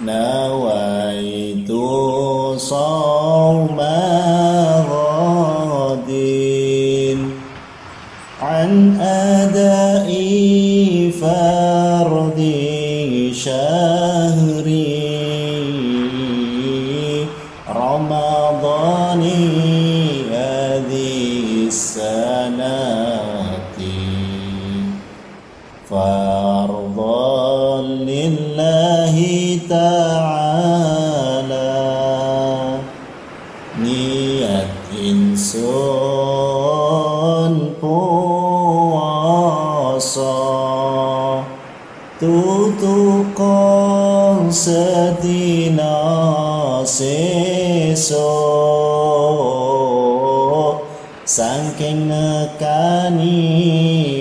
نويت صوم sesuk saking nekani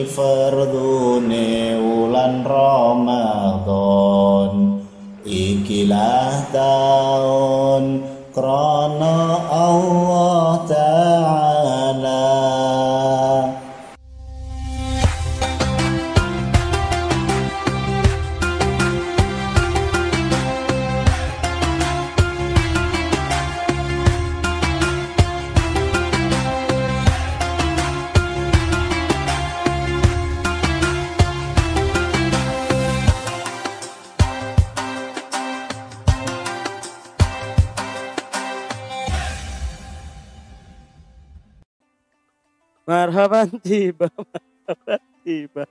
fardune wulan Ramadan ikilah taun Marhaban tiba, marhaban tiba.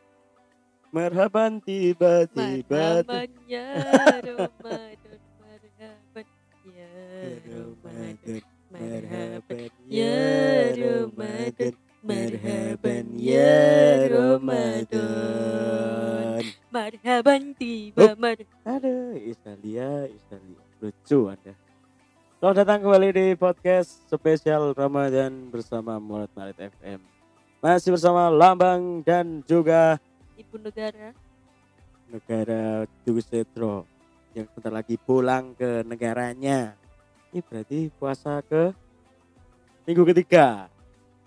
Marhaban tiba tiba. Marhaban ya Ramadan Marhaban ya Ramadan Marhaban ya Ramadan Marhaban ya Ramadan Marhaban tiba mar Aduh, Isalia, Isalia. Lucu Anda. Selamat datang kembali di podcast spesial Ramadan bersama Murat Marit FM. Masih bersama Lambang dan juga Ibu negara negara Dusetro yang bentar lagi pulang ke negaranya. Ini berarti puasa ke minggu ketiga.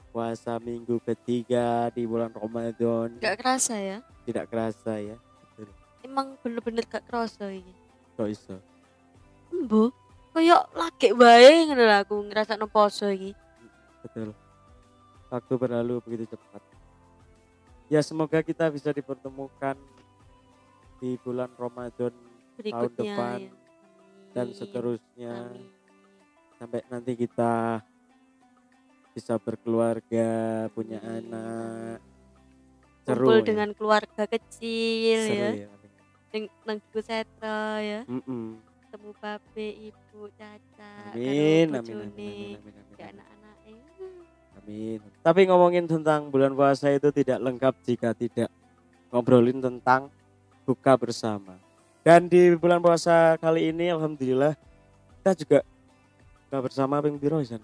Puasa minggu ketiga di bulan Ramadan Gak kerasa ya tidak kerasa ya. Betul. Emang bener-bener gak kerasa ini Kok iso? Embo Kayak wae ngono lho aku ngerasa no poso iki Betul. Waktu berlalu begitu cepat. Ya semoga kita bisa dipertemukan di bulan Ramadan Berikutnya depan ya. dan Amin. seterusnya Amin. sampai nanti kita bisa berkeluarga, punya Amin. anak. Seru Kumpul ya. dengan keluarga kecil Seru ya ya. Neng nang Duku Setra ya Mm-mm. ketemu babe ibu caca Amin, amin, amin, amin, amin, amin, ya amin. anak-anaknya Amin. Tapi ngomongin tentang bulan puasa itu tidak lengkap jika tidak ngobrolin tentang buka bersama. Dan di bulan puasa kali ini alhamdulillah kita juga buka bersama ping piro ya?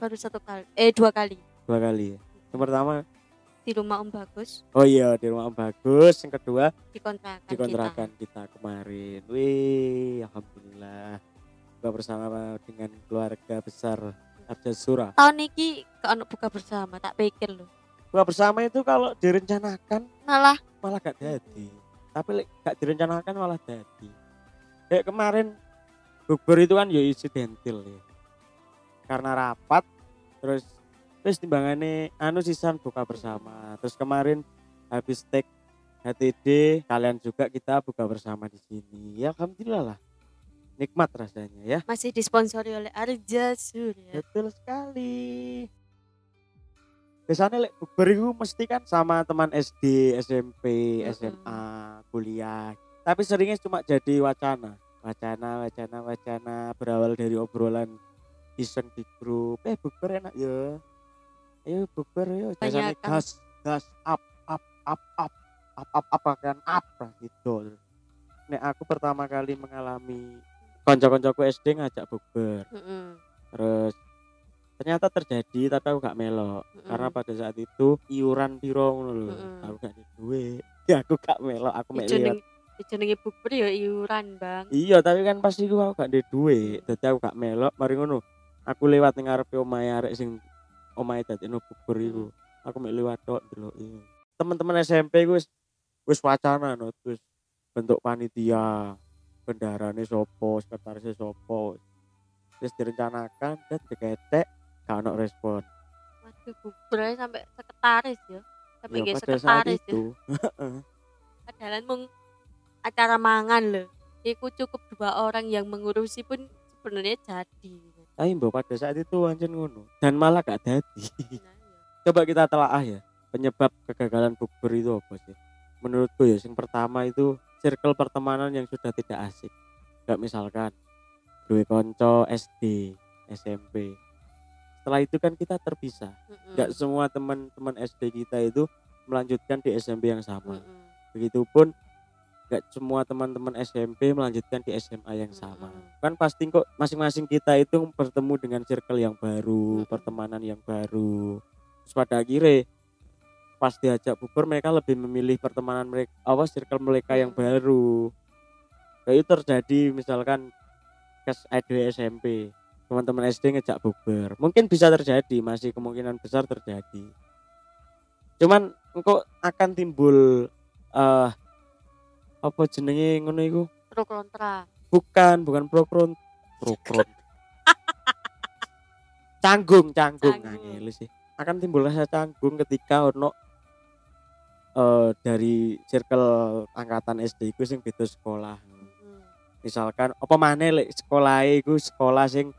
baru satu kali eh dua kali Dua kali ya. Yang pertama, di rumah Om Bagus oh iya di rumah Om Bagus, yang kedua di kontrakan di kontrakan kita, kemarin. Wih, alhamdulillah buka bersama dengan keluarga besar Surah. kita tahun ini ke anak buka bersama tak pikir loh Buka bersama itu kalau direncanakan malah? Malah gak jadi tapi lek gak direncanakan malah jadi kayak kemarin bubur itu kan ya insidental ya. Karena rapat terus terus timbangannya anu sisan buka bersama. Terus kemarin habis take HTD kalian juga kita buka bersama di sini. Ya alhamdulillah lah nikmat rasanya ya masih disponsori oleh Arja Surya betul sekali biasanya lek itu mesti kan sama teman SD, SMP. SMA, kuliah. Tapi seringnya cuma jadi wacana, wacana, wacana, wacana berawal dari obrolan iseng di grup. Eh bukber enak ya, ayo bukber yuk. Biasanya gas, gas, up, up, up, up, up, up, up, kan up lah gitu. Nek aku pertama kali mengalami konco-koncoku SD ngajak bukber. Mm-mm, terus ternyata terjadi tapi aku gak melok. Mm-mm. karena pada saat itu iuran piro ngono lho. Mm-mm. aku gak ada duit. Ya aku gak melok aku mek Dijeneng- dijenengi bukber ya iuran bang. Iya tapi kan pasti aku aku gak ada duit. Dadi aku gak melok mari ngono. Aku lewat ning ngarepe omahe arek sing omahe dadekno bubur iku. Aku mek liwat tok delok iya teman-teman SMP wis wis wacana no terus bentuk panitia bendarane sopo, sekretarisnya sopo. Terus direncanakan dan diketek gak ono respon. Waduh, bubur aja sampai sekretaris ya. Sampai Ya, sekretaris ya. itu, Padahal mung acara mangan loh. Iku cukup dua orang yang mengurusi pun sebenarnya jadi. tapi mbak pada saat itu anjir ngono. Dan malah gak jadi. Nah, iya. Coba kita telaah ya, penyebab kegagalan bukber itu apa sih? Menurutku ya, yang pertama itu circle pertemanan yang sudah tidak asik. Gak misalkan, duwe konco SD, SMP. Setelah itu kan kita terpisah. Mm-mm. Gak semua teman-teman SD kita itu melanjutkan di SMP yang sama. Mm-mm. Begitupun gak semua teman-teman SMP melanjutkan di SMA yang sama. Mm-mm. Kan pasti kok masing-masing kita itu bertemu dengan circle yang baru, Mm-mm. pertemanan yang baru. Terus pada akhirnya pas diajak bubur mereka lebih memilih pertemanan mereka, apa circle mereka yang baru. Kayak itu terjadi misalkan kes SD SMP teman-teman SD ngejak bubur mungkin bisa terjadi masih kemungkinan besar terjadi cuman engkau akan timbul eh apa jenenge ngono iku Pro kontra. bukan bukan prokron prokron canggung canggung Canggung. ngangel sih akan timbul rasa canggung ketika ono eh dari circle angkatan SD iku sing beda sekolah Mm-mm. misalkan apa maneh lek sekolah iku sekolah sing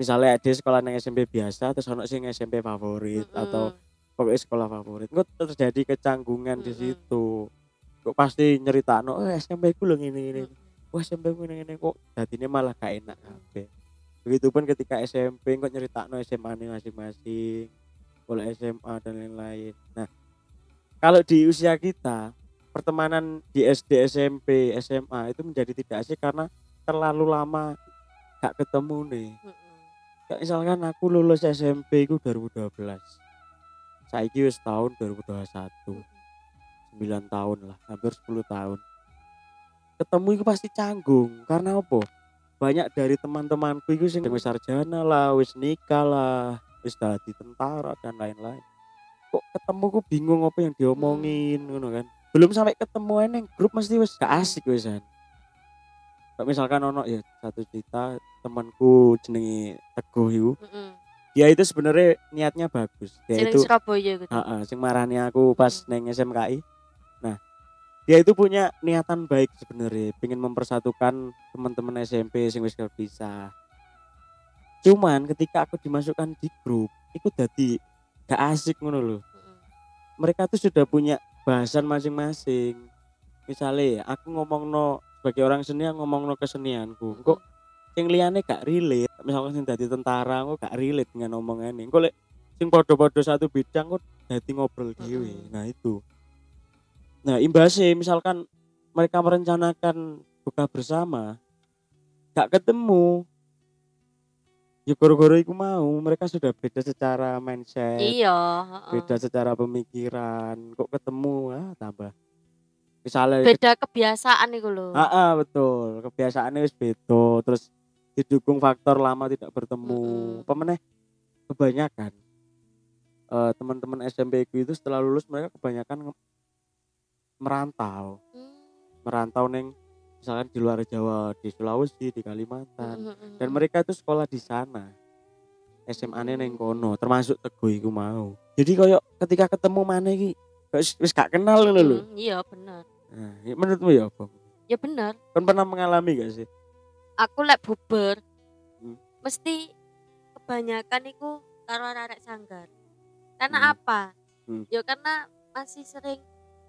misalnya ada sekolah nang SMP biasa terus ono sing SMP favorit Mm-mm. atau pokoknya sekolah favorit kok terjadi kecanggungan di Mm-mm. situ kok pasti nyerita no oh, SMP ku lho ngene ngene Mm-mm. wah SMP ku ngene ngene kok dadine malah gak enak kabeh begitupun ketika SMP kok nyerita no SMA masing-masing boleh SMA dan lain-lain nah kalau di usia kita pertemanan di SD SMP SMA itu menjadi tidak asik karena terlalu lama gak ketemu nih. Kayak misalkan aku lulus SMP itu 2012 saiki wis tahun 2021 9 tahun lah hampir 10 tahun. Ketemu itu pasti canggung karena apa? Banyak dari teman-temanku itu sing wis sarjana lah wis nikah lah wis dadi tentara dan lain-lain kok ketemu ku bingung apa yang diomongin ngono kan belum sampai ketemu neng grup mesti wis gak asik wisan Kayak misalkan ono ya satu cerita temanku jenenge Teguh itu Mm-mm. dia itu sebenarnya niatnya bagus dia itu Surabaya gitu. Heeh, sing marani aku pas neng SMKI. Nah, dia itu punya niatan baik sebenarnya, pengen mempersatukan teman-teman SMP sing wis bisa. Cuman ketika aku dimasukkan di grup, itu jadi gak asik ngono loh. Mereka tuh sudah punya bahasan masing-masing. Misalnya aku ngomong no sebagai orang seni aku ngomong no kesenianku. Kok sing liyane gak relate, misalkan sing dadi tentara kok gak relate dengan omongan ini. Kok lek sing podo-podo satu bidang kok dadi ngobrol dhewe. Mm-mm. Nah, itu. Nah, imbasnya misalkan mereka merencanakan buka bersama gak ketemu. Ya goro-goro iku mau, mereka sudah beda secara mindset, Iya, beda secara pemikiran. Kok ketemu ah tambah. Misalnya Beda kebiasaan iku lho. Ah, ah, betul. Kebiasaannya wis beda, terus didukung faktor lama tidak bertemu. Apa meneh? Kebanyakan eh, teman-teman SMP ku itu setelah lulus mereka kebanyakan merantau, Hmm. merantau neng misalkan di luar Jawa, di Sulawesi, di Kalimantan. Mm-mm. Dan mereka itu sekolah di sana. SMA-nya neng kono, termasuk Teguh iku mau. Jadi koyo ketika ketemu mana iki wis gak kenal ngono lho. Mm, Iya, bener. Nah, ya menurutmu ya apa? Ya bener. Kan pernah mengalami gak sih? Aku lek buber Hmm. mesti kebanyakan iku karo arek sanggar. Karena Hmm. apa? Hmm. Ya karena masih sering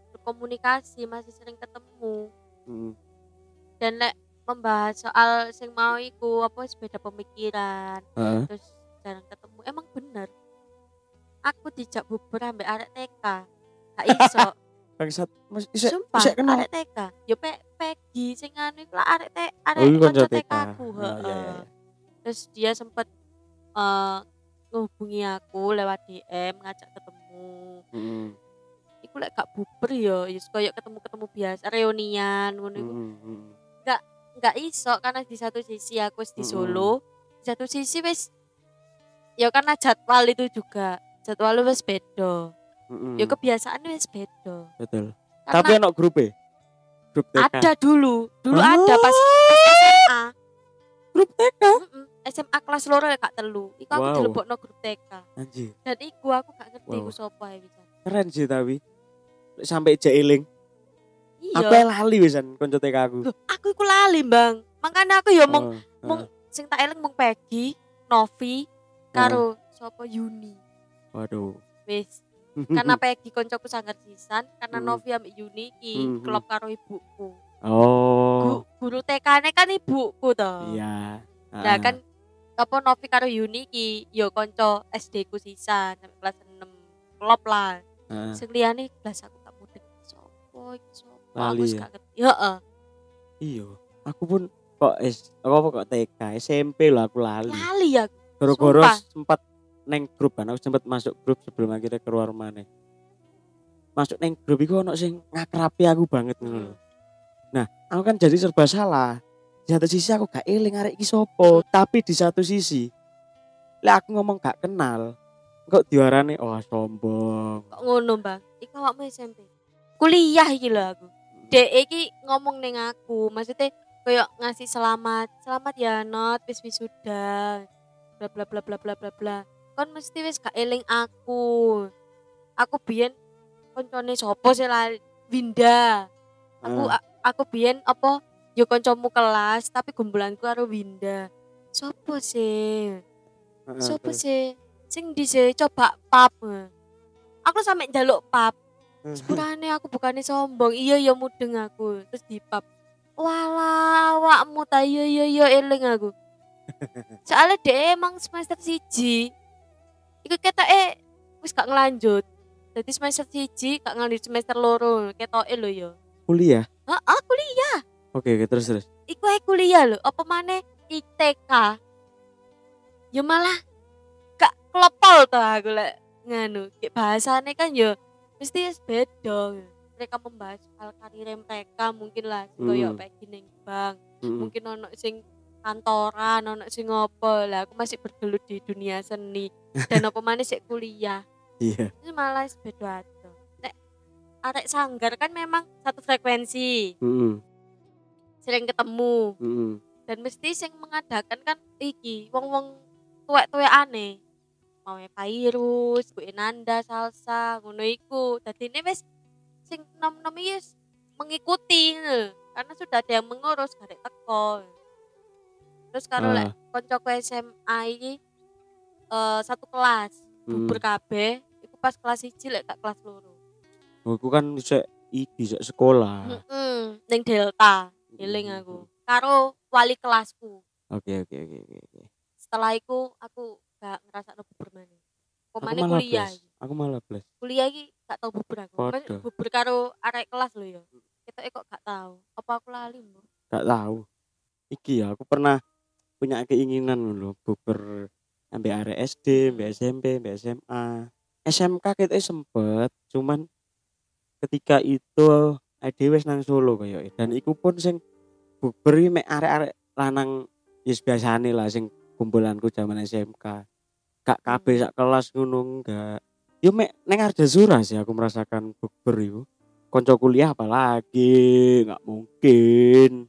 berkomunikasi, masih sering ketemu. Mm. Dan lek membahas soal sing mau iku apa wis beda pemikiran, Heeh. terus jarang ketemu. Emang bener. Aku dijak buber ambek arek TK. Gak iso. Bangsat, Mas isek Sumpah, isek kenal. arek TK. Yo pe Peggy sing anu iku lah arek te arek Oh, iku kanca TK. Aku, Oh, iya, iya, heeh. iya. Terus dia sempet eh ngehubungi aku lewat DM ngajak ketemu. Mm, Iku lek gak buber yo, ya koyo ketemu-ketemu biasa, reunian ngono iku. mm, mm. Gak iso karena di satu sisi aku di. Solo, di satu sisi wis ya karena jadwal itu juga jadwal wis beda. Mm, Ya kebiasaan wis beda. betul. Karena Tapi ono grup e. grup TK. Ada dulu, dulu Ah. ada pas SMA. Grup TK. Mm-mm. SMA kelas loro ya gak telu. Iku aku Wow. dilebokno grup TK. Anjir, Dan iku aku gak ngerti Wow. iku sapa bisa. keren sih tapi. Sampai jailing. Aku Iya. lali wisan konco TK aku. Loh, aku iku lali, Bang. Makanya aku ya mung Oh, mung sing tak eling mung Peggy, Novi, karo sapa Yuni. Waduh. Wis, karena Peggy koncoku sangat sisan, karena Hmm. Novi ambek Yuni ki Hmm. klop karo ibuku. Oh. Gu- Guru TK-ne kan ibuku toh. Iya. Nah Ah. kan apa Novi karo Yuni ki yo konco SD ku sisan sampai kelas 6. Klop lah. Ah. Sing liyane kelas aku tak mudeng iki sopo. Lali Aku ya? Heeh. Iya. Aku pun kok S apa kok TK, SMP lah aku lali. Lali ya. Goro-goro sempat neng grup kan, aku sempat masuk grup sebelum akhirnya keluar mana. Masuk neng grup itu ono sing ngakrapi aku banget ngono. Nah, aku kan jadi serba salah. Di satu sisi aku gak eling arek iki sopo, tapi di satu sisi lek aku ngomong gak kenal, kok diarani oh sombong. Kok ngono, Bang? Iku awakmu SMP. Kuliah iki lho aku. Dek iki ngomong ning aku, maksudnya kayak ngasih selamat, selamat ya Not, wis wisuda. Bla bla bla bla bla bla bla. Kon mesti wis gak eling aku. Aku biyen koncone sapa sih lah Winda. Aku a- aku biyen apa yo kancamu kelas tapi gumpulanku karo Winda. Sopo sih? Heeh, Sopo terus. sih? Sing di coba pap. Aku sampe njaluk pap. Sepurane aku bukannya sombong. Iya ya mudeng aku. Terus di pap. Walah, awakmu ta iya iya iya eling aku. Soalnya dia emang semester siji. Iku kata eh wis gak ngelanjut. Jadi semester siji gak ngelanjut semester loro. Ketoke lho ya. kuliah. Heeh, kuliah. Oke, oke terus terus. Iku ae kuliah lho. Apa maneh ITK. Ya malah gak klepol to aku lek nganu. Kayak bahasane kan ya mesti beda. Mereka membahas hal karir mereka mungkin lah sing koyo Hmm. kayak gini bang. Mm-mm. Mungkin ono sing kantoran, ono sing ngopo lah. Aku masih bergelut di dunia seni. Dan apa maneh sik kuliah. Iya. Ini malah beda aja. Nek arek sanggar kan memang satu frekuensi, Mm-mm. sering ketemu. Mm-mm. dan mesti sing mengadakan kan iki wong-wong tuwek-tuwek aneh mau virus, Bu Nanda, salsa, ngono iku. Dadi ini wis sing nom-nom wis mengikuti ngono. karena sudah ada yang mengurus garek teko. Terus karo lek Ah. koncoku SMA iki eh satu kelas, Mm. bubur kabeh, iku pas kelas 1 lek gak kelas loro. Aku kan bisa sik sekolah. Heeh, ning Delta, eling aku. Karo wali kelasku. Oke oke oke oke. oke. setelah itu aku gak ngerasa bubur mana malah kuliah iki. Aku malah blas. kuliah iki gak tau bubur aku Mas, Podo. bubur karo arek kelas lho ya kita kok gak tahu apa aku lali mbok Gak tahu. Iki ya aku pernah punya keinginan loh buber ambil area SD, ambil SMP, ambil SMA. SMK kita sempet, cuman ketika itu ade wis nang Solo koyo dan iku pun sing buber iki mek arek-arek lanang wis biasane lah sing kumpulanku zaman SMK. Gak kabeh sak kelas ngono enggak. Yo mek neng Ardasura sih aku merasakan buber iku. Konco kuliah apalagi, nggak mungkin.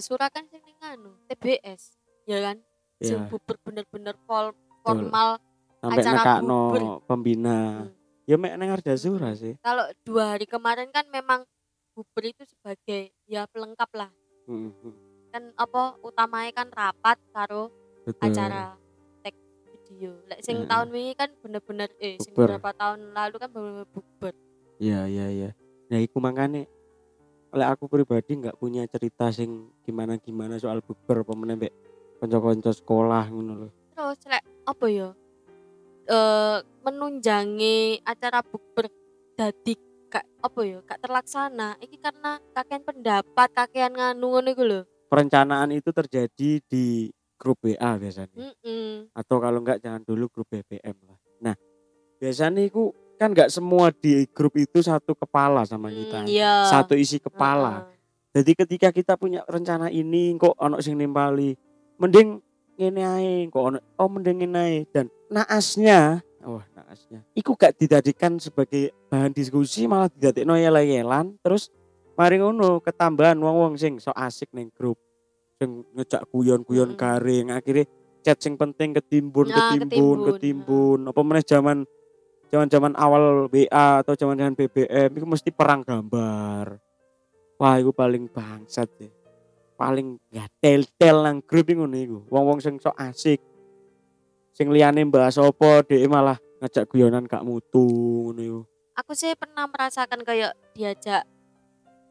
Bubur surah kan sing ning anu TBS ya kan sing Ya, bubur bener-bener fol- formal sampai acara nekakno buber. pembina. Hmm. Ya mek neng Ardasura sih. kalau dua hari kemarin kan memang bubur itu sebagai ya pelengkap lah Hmm, hmm, kan apa utamanya kan rapat karo Betul. acara tag video. Lek sing Heeh. tahun wingi kan bener-bener eh sing beberapa tahun lalu kan bener-bener. Iya iya iya. Nah iku makanya oleh aku pribadi nggak punya cerita sing gimana gimana soal bukber pemenang mbek konco-konco sekolah ngono loh. Terus lek apa ya? eh, menunjangi acara bukber dadi gak apa ya gak terlaksana iki karena kakean pendapat kakean nganu ngono iku lho Perencanaan itu terjadi di grup WA biasanya. Mm-mm. Atau kalau enggak jangan dulu grup BBM lah. Nah, biasanya itu kan enggak semua di grup itu satu kepala sama kita. Mm, iya Satu isi kepala. Heeh. Jadi ketika kita punya rencana ini kok ono sing nimpali, mending ngene ae, kok ono oh mending ngene ae dan naasnya, wah naasnya. Iku gak didadikan sebagai bahan diskusi malah didadekno yel-yelan terus mari ngono ketambahan wong-wong sing sok asik ning grup. Sing ngejak guyon-guyon Mm. garing akhirnya chat sing penting ketimbun Nah, ketimbun ketimbun. ketimbun apa meneh zaman zaman-zaman awal BA atau zaman-zaman BBM itu mesti perang gambar. Wah, itu paling bangsat ya. Paling ya tel-tel nang grup ngono iku. Wong-wong sing sok asik. Sing liyane bahas apa dhek malah ngajak guyonan gak mutu ngono iku. aku sih pernah merasakan kayak diajak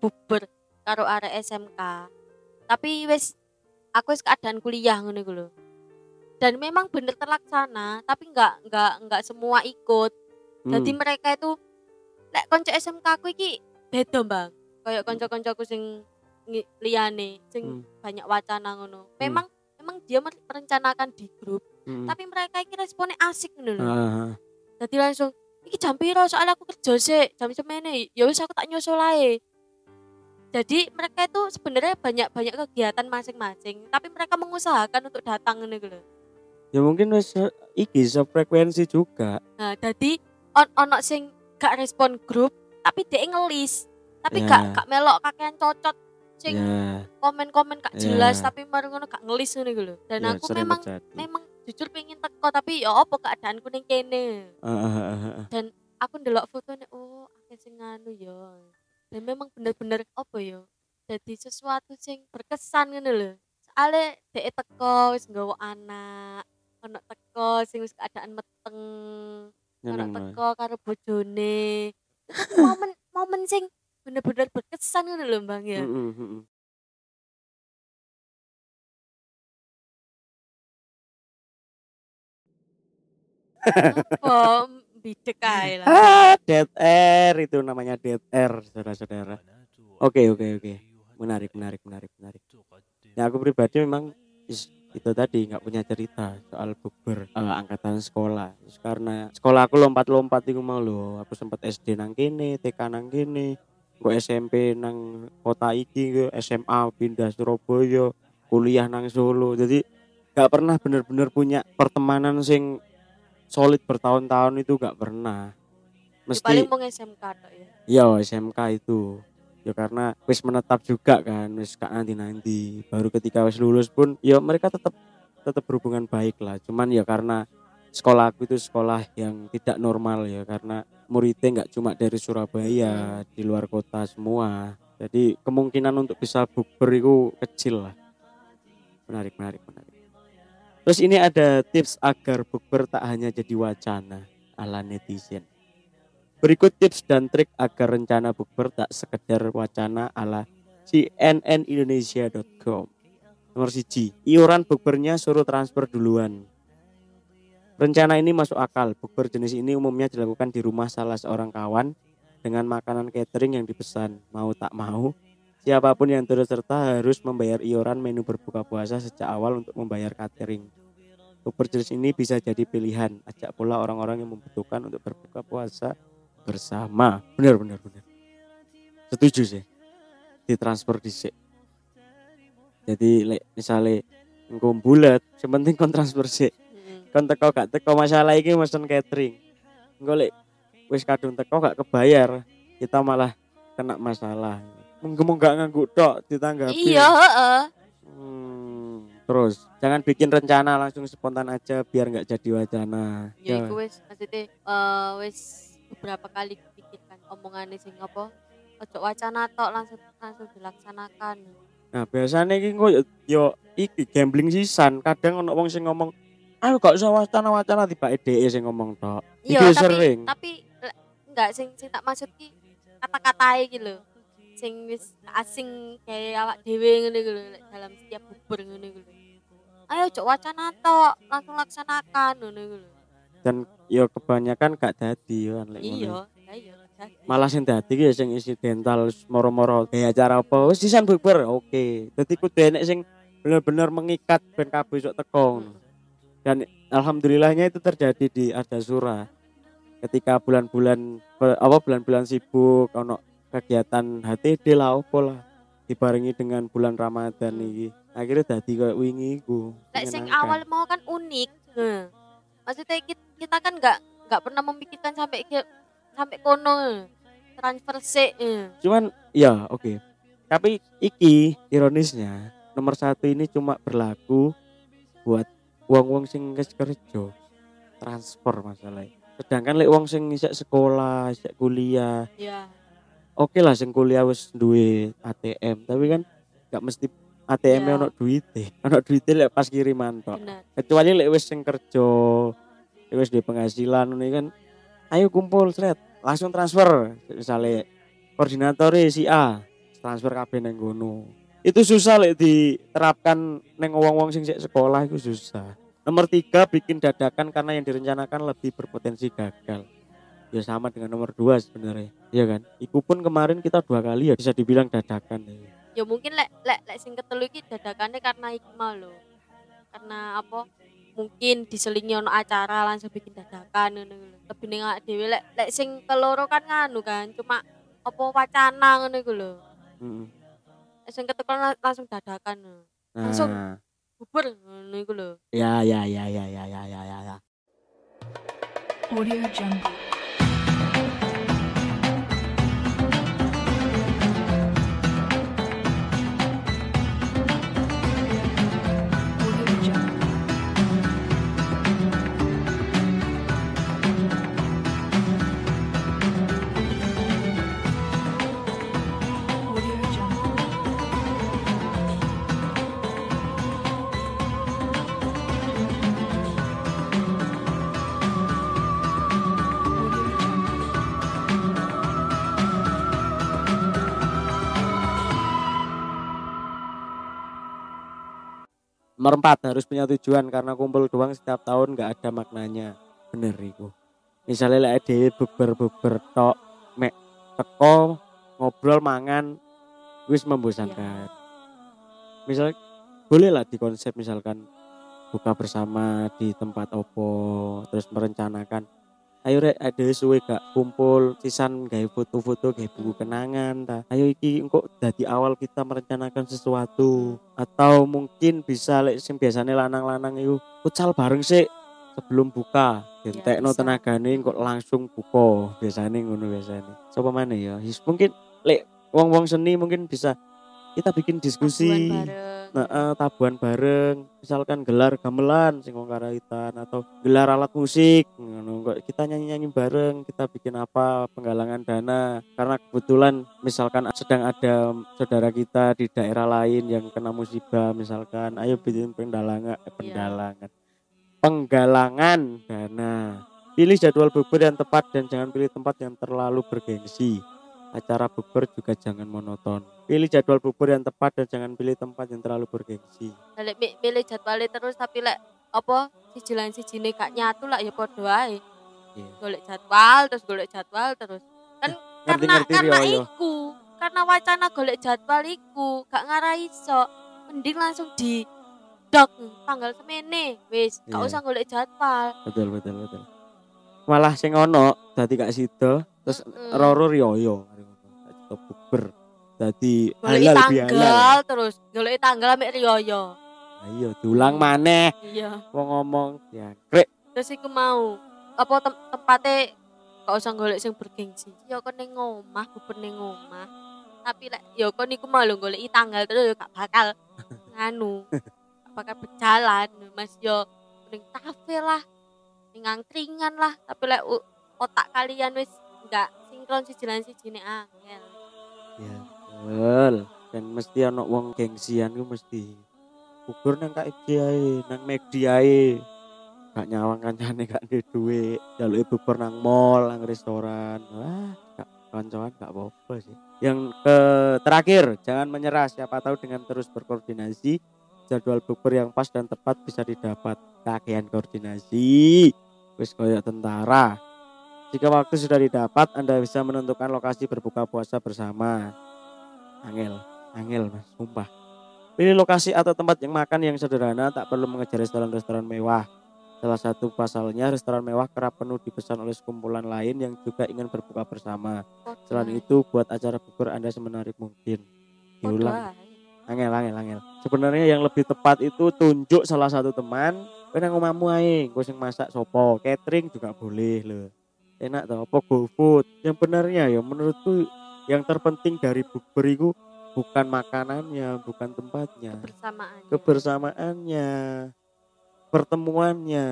bukber karo arek SMK tapi wis aku wis keadaan kuliah ngono iku lho dan memang bener terlaksana tapi nggak nggak nggak semua ikut Hmm. jadi mereka itu lek konco SMK aku iki beda bang kayak konco-koncoku sing ngi- liyane sing Hmm. banyak wacana ngono. Memang memang dia mer- merencanakan di grup Hmm. tapi mereka iki responnya asik ngono lho. Ah, jadi langsung iki jam piro? Soalnya aku kerja sih jam semene. Ya wis aku tak nyusul ae. Jadi mereka itu sebenarnya banyak banyak kegiatan masing-masing tapi mereka mengusahakan untuk datang iku lho. Ya mungkin wis eh, iki frekuensi juga. nah jadi on ono sing gak respon grup tapi dia ngelis tapi Ya. gak gak melok kakean cocot sing Ya, komen-komen gak jelas Ya. tapi mari ngono gak ngelis ngono iku lho dan ya aku memang terjadi. memang jujur pengen teko tapi ya apa keadaanku ning kene ah, ah, ah, ah. aku ndelok fotone oh akeh sing nganu ya dan memang bener-bener apa ya jadi sesuatu sing berkesan ngono lho soalnya dhek teko wis nggawa anak ono teko sing wis keadaan meteng ono Nyeneng, teko karo bojone momen momen sing bener-bener berkesan ngono lho Bang ya Mm, mm, mm. apa bidek ae lah Ah, dead air itu namanya dead air, saudara-saudara. Oke, oke, oke. Menarik, menarik, menarik, menarik. Ya aku pribadi memang is- itu tadi nggak punya cerita soal bukber eh, angkatan sekolah. Terus karena sekolah aku lompat-lompat itu mau lo. Aku sempat SD nang kene, TK nang kene, gue SMP nang kota iki, gue SMA pindah Surabaya, kuliah nang Solo. Jadi nggak pernah bener-bener punya pertemanan sing solid bertahun-tahun itu nggak pernah. Mesti paling mau SMK tok ya Iya SMK itu ya karena wis menetap juga kan wis gak nanti nanti baru ketika wis lulus pun ya mereka tetap tetap berhubungan baik lah. Cuman ya karena sekolah aku itu sekolah yang tidak normal ya karena muridnya nggak cuma dari Surabaya di luar kota semua. Jadi kemungkinan untuk bisa bukber itu kecil lah. Menarik menarik menarik. Terus ini ada tips agar bukber tak hanya jadi wacana ala netizen Berikut tips dan trik agar rencana bukber tak sekedar wacana ala cnnindonesia.com. Nomor siji, iuran bukbernya suruh transfer duluan. Rencana ini masuk akal. Bukber jenis ini umumnya dilakukan di rumah salah seorang kawan dengan makanan catering yang dipesan. Mau tak mau, siapa pun yang turut serta harus membayar iuran menu berbuka puasa sejak awal untuk membayar catering. Bukber jenis ini bisa jadi pilihan. Ajak pula orang-orang yang membutuhkan untuk berbuka puasa bersama. Benar, benar, benar. Setuju sih. Ditransfer dhisik. Jadi misalnya engko bulat, yang penting kon transfer sih. Kon teko gak teko masalah iki mesen catering. Engko lek wis kadung teko gak kebayar, kita malah kena masalah. Menggemong gak nganggu tok ditanggapi. iya heeh Hmm, terus jangan bikin rencana langsung spontan aja biar nggak jadi wacana. ya iku wis maksudnya eh wis beberapa kali dipikirkan omongannya sing apa ojo wacana tok langsung langsung dilaksanakan Nah, biasanya iki kok yo, yo iki gambling sisan. Kadang ono wong sing ngomong, "Ayo gak usah wacana-wacana tiba DE sing ngomong tok." Iya yo tapi sering. tapi enggak sing sing tak maksud ki kata-kata iki lho sing wis asing kayak awak dhewe ngene iku lho dalam setiap bubur ngene iku lho ayo ojo wacana tok langsung laksanakan ngono iku lho dan yo kebanyakan gak dadi yo kan lek. Iya, iya. malah sing dadi ki ya sing insidental moro-moro kayak acara apa wis sisan bukber oke dadi kudu enek sing bener-bener mengikat ben kabeh sok teko ngono. dan alhamdulillahnya itu terjadi di Ardasura ketika bulan-bulan apa bulan-bulan sibuk ono kegiatan HTD lah opo lah dibarengi dengan bulan Ramadan iki akhirnya dadi kayak wingi iku Lek sing awal mau kan unik. Heeh. Maksudnya kita, kita kan nggak nggak pernah memikirkan sampai ke sampai kono transfer sih. eh. cuman ya oke tapi iki ironisnya nomor satu ini cuma berlaku buat wong-wong sing kerja transfer masalahnya sedangkan lek wong sing isek sekolah isek kuliah Iya. oke lah sing kuliah wis duwe ATM tapi kan gak mesti ATM Iya. ono duite ono duite lek pas kiriman tok kecuali lek wis sing kerja lek wis duwe penghasilan ini kan ayo kumpul sret langsung transfer misalnya koordinator si A transfer kabeh nang ngono itu susah lek diterapkan neng wong-wong sing sekolah itu susah nomor tiga bikin dadakan karena yang direncanakan lebih berpotensi gagal ya sama dengan nomor dua sebenarnya ya kan Iku pun kemarin kita dua kali ya bisa dibilang dadakan ya. Ya mungkin lek lek lek sing ketelu iki dadakannya karena iki mau lho. Karena apa? mungkin diselingi ono acara langsung bikin dadakan ngono lho. Lebih ning awake dhewe lek lek sing keloro kan nganu kan cuma apa wacana ngono iku lho. Heeh. Sing ketekan langsung dadakan. Ah. Langsung bubur ngono iku lho. Ya ya ya ya ya ya ya ya. Audio Jungle. Nomor empat harus punya tujuan karena kumpul doang setiap tahun nggak ada maknanya. Bener iku. Misalnya lek dhewe beber-beber tok mek teko ngobrol mangan wis membosankan. Misal boleh lah di konsep misalkan buka bersama di tempat opo terus merencanakan ayo rek ada suwe gak kumpul sisan gawe foto-foto gawe buku kenangan ta. Ayo iki engko dari awal kita merencanakan sesuatu. Atau mungkin bisa lek sing biasanya lanang-lanang itu futsal bareng sih sebelum buka gentekno bisa. tenagane kok langsung buka biasanya ngono biasanya coba mana ya? Mungkin lek wong-wong seni mungkin bisa kita bikin diskusi. Bareng. Eh, tabuhan bareng, misalkan gelar gamelan sing karawitan atau gelar alat musik, ngono kita nyanyi-nyanyi bareng, kita bikin apa penggalangan dana karena kebetulan misalkan sedang ada saudara kita di daerah lain yang kena musibah misalkan, ayo bikin pendalangan eh, pendalangan. Penggalangan dana. Pilih jadwal bubur yang tepat dan jangan pilih tempat yang terlalu bergengsi. Acara bubur juga jangan monoton. Pilih jadwal bubur yang tepat dan jangan pilih tempat yang terlalu bergengsi. Lek milih jadwalnya terus tapi lek apa siji lan sijine gak nyatu lah ya padha wae. Iya. Golek jadwal terus golek jadwal terus. Kan karena Ngerti-ngerti karena Rioyo. iku, karena wacana golek jadwal iku gak ngarai iso. Mending langsung di dok tanggal semene wis gak Iya. usah golek jadwal. Betul betul betul. Malah sing ono dadi gak sida terus Mm-mm. roro riyoyo bubur. Dadi Golek halal tanggal bihalal. terus golek tanggal ambek Rioyo. Ayo diulang maneh Iya. wong ngomong ya krek Terus iku mau apa tem tempatnya gak usah golek sing bergengsi. Ya kon ning omah, bubur ning omah. Tapi lek ya kon iku mau lho tanggal terus ya gak bakal nganu. Gak bakal berjalan. Mas yo ning kafe lah. Ning angkringan lah. Tapi lek otak kalian wis enggak sinkron siji lan sijine angel. Betul. Dan mesti ono wong gengsian ku mesti bubur nang KFC ae, nang McD ae. Gak nyawang kancane gak duwe duit, jaluke bubur nang mall, nang restoran. Wah, gak kancoan gak apa-apa sih. Yang ke terakhir, jangan menyerah. Siapa tahu dengan terus berkoordinasi, jadwal bubur yang pas dan tepat bisa didapat. Kakean koordinasi. Wis koyo tentara. Jika waktu sudah didapat, Anda bisa menentukan lokasi berbuka puasa bersama. Angel, angel mas, sumpah. Pilih lokasi atau tempat yang makan yang sederhana, tak perlu mengejar restoran-restoran mewah. Salah satu pasalnya, restoran mewah kerap penuh dipesan oleh sekumpulan lain yang juga ingin berbuka bersama. Selain itu, buat acara bubur Anda semenarik mungkin. Diulang. Angel, angel, angel. Sebenarnya yang lebih tepat itu tunjuk salah satu teman. Kowe nang omahmu ae, kowe sing masak sopo, catering juga boleh loh. Enak tau, apa GoFood. Yang benarnya ya menurutku yang terpenting dari bukber itu bukan makanannya, bukan tempatnya, Bersamaan. kebersamaannya, pertemuannya.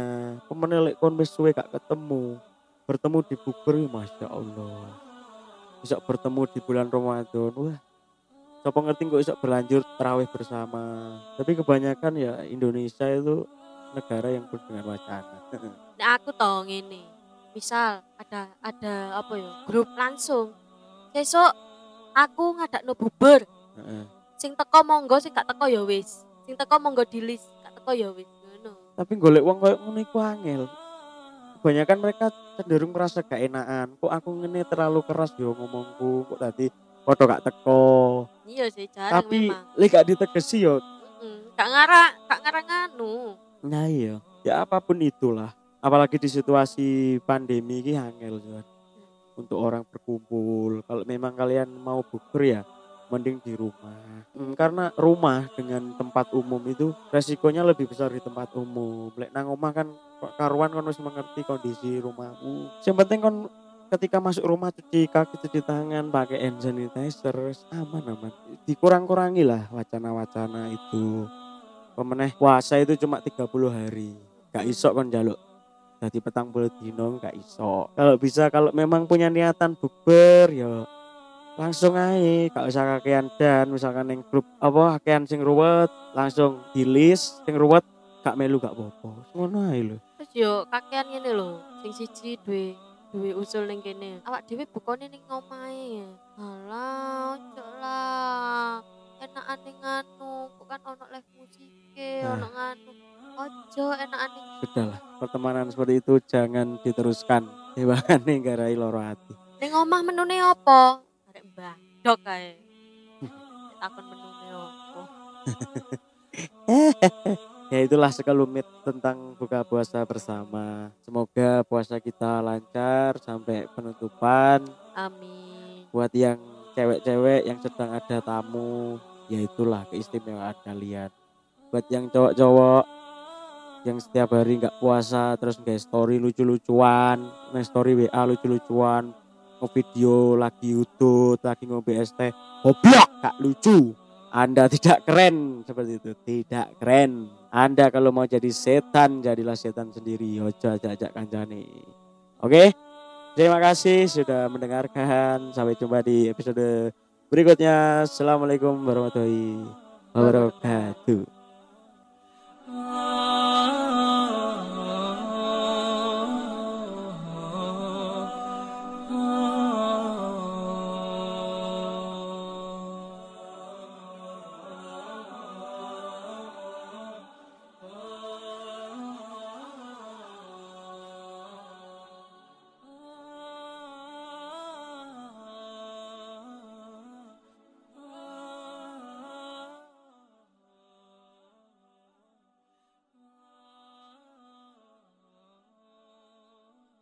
Pemenelek kon wis suwe gak ketemu. Bertemu di bukber, ya masya Allah. Bisa bertemu di bulan Ramadan, wah Siapa ngerti kok bisa berlanjut terawih bersama. Tapi kebanyakan ya Indonesia itu negara yang penuh dengan wacana. Nah, aku tau ngene. Misal ada ada apa ya? Grup langsung. Besok aku ngadakno bubur. Heeh. Sing teko monggo, sing gak teko ya wis. Sing teko monggo di list, gak teko ya wis. Ngono. Tapi golek uang kayak ngono iku angel. Kebanyakan mereka cenderung merasa gak enakan. Kok aku ngene terlalu keras yo ngomongku. Kok tadi foto gak teko. Iya sih jarang Tapi lek gak ditegesi yo. Mm, gak ngarah, gak ngarah nganu. Nah iya. Ya apa pun itulah. Apalagi di situasi pandemi ini angel Juan. Untuk orang berkumpul. Kalau memang kalian mau bukur ya mending di rumah. Hmm, karena rumah dengan tempat umum itu resikonya lebih besar di tempat umum. Lek nang omah kan karuan kon wis mengerti kondisi rumahmu. Yang penting kon ketika masuk rumah cuci kaki cuci tangan pakai hand sanitizer aman aman dikurang-kurangi lah wacana-wacana itu pemeneh puasa itu cuma 30 hari gak iso kon jaluk jadi petang puluh dino gak iso kalau bisa kalau memang punya niatan bukber ya langsung aja gak usah kakean dan misalkan yang grup apa kakean sing ruwet langsung di list sing ruwet gak melu gak apa-apa ngono ae lho Terus yo kakean ngene lho, sing siji duwe duwe usul ning kene. Awak dhewe bukone ning omahe. Alah, ojo lah. Enakan ning anu, kok kan ono live musike, Nah. ono nganu. Ojo ning sudahlah pertemanan seperti itu jangan diteruskan hewan garai loro hati ning omah menune apa? Arek mbah dok kae. Takon menune apa? ya itulah sekelumit tentang buka puasa bersama semoga puasa kita lancar sampai penutupan Amin. buat yang cewek-cewek yang sedang ada tamu ya itulah keistimewaan kalian buat yang cowok-cowok yang setiap hari nggak puasa terus nggak story lucu-lucuan nge story WA lucu-lucuan video lagi udut lagi ngopi es teh gak lucu. Anda tidak keren seperti itu. Tidak keren. Anda kalau mau jadi setan jadilah setan sendiri. Ojo ajak-ajak kancane oke? Terima kasih sudah mendengarkan. Sampai jumpa di episode berikutnya. Assalamualaikum warahmatullahi wabarakatuh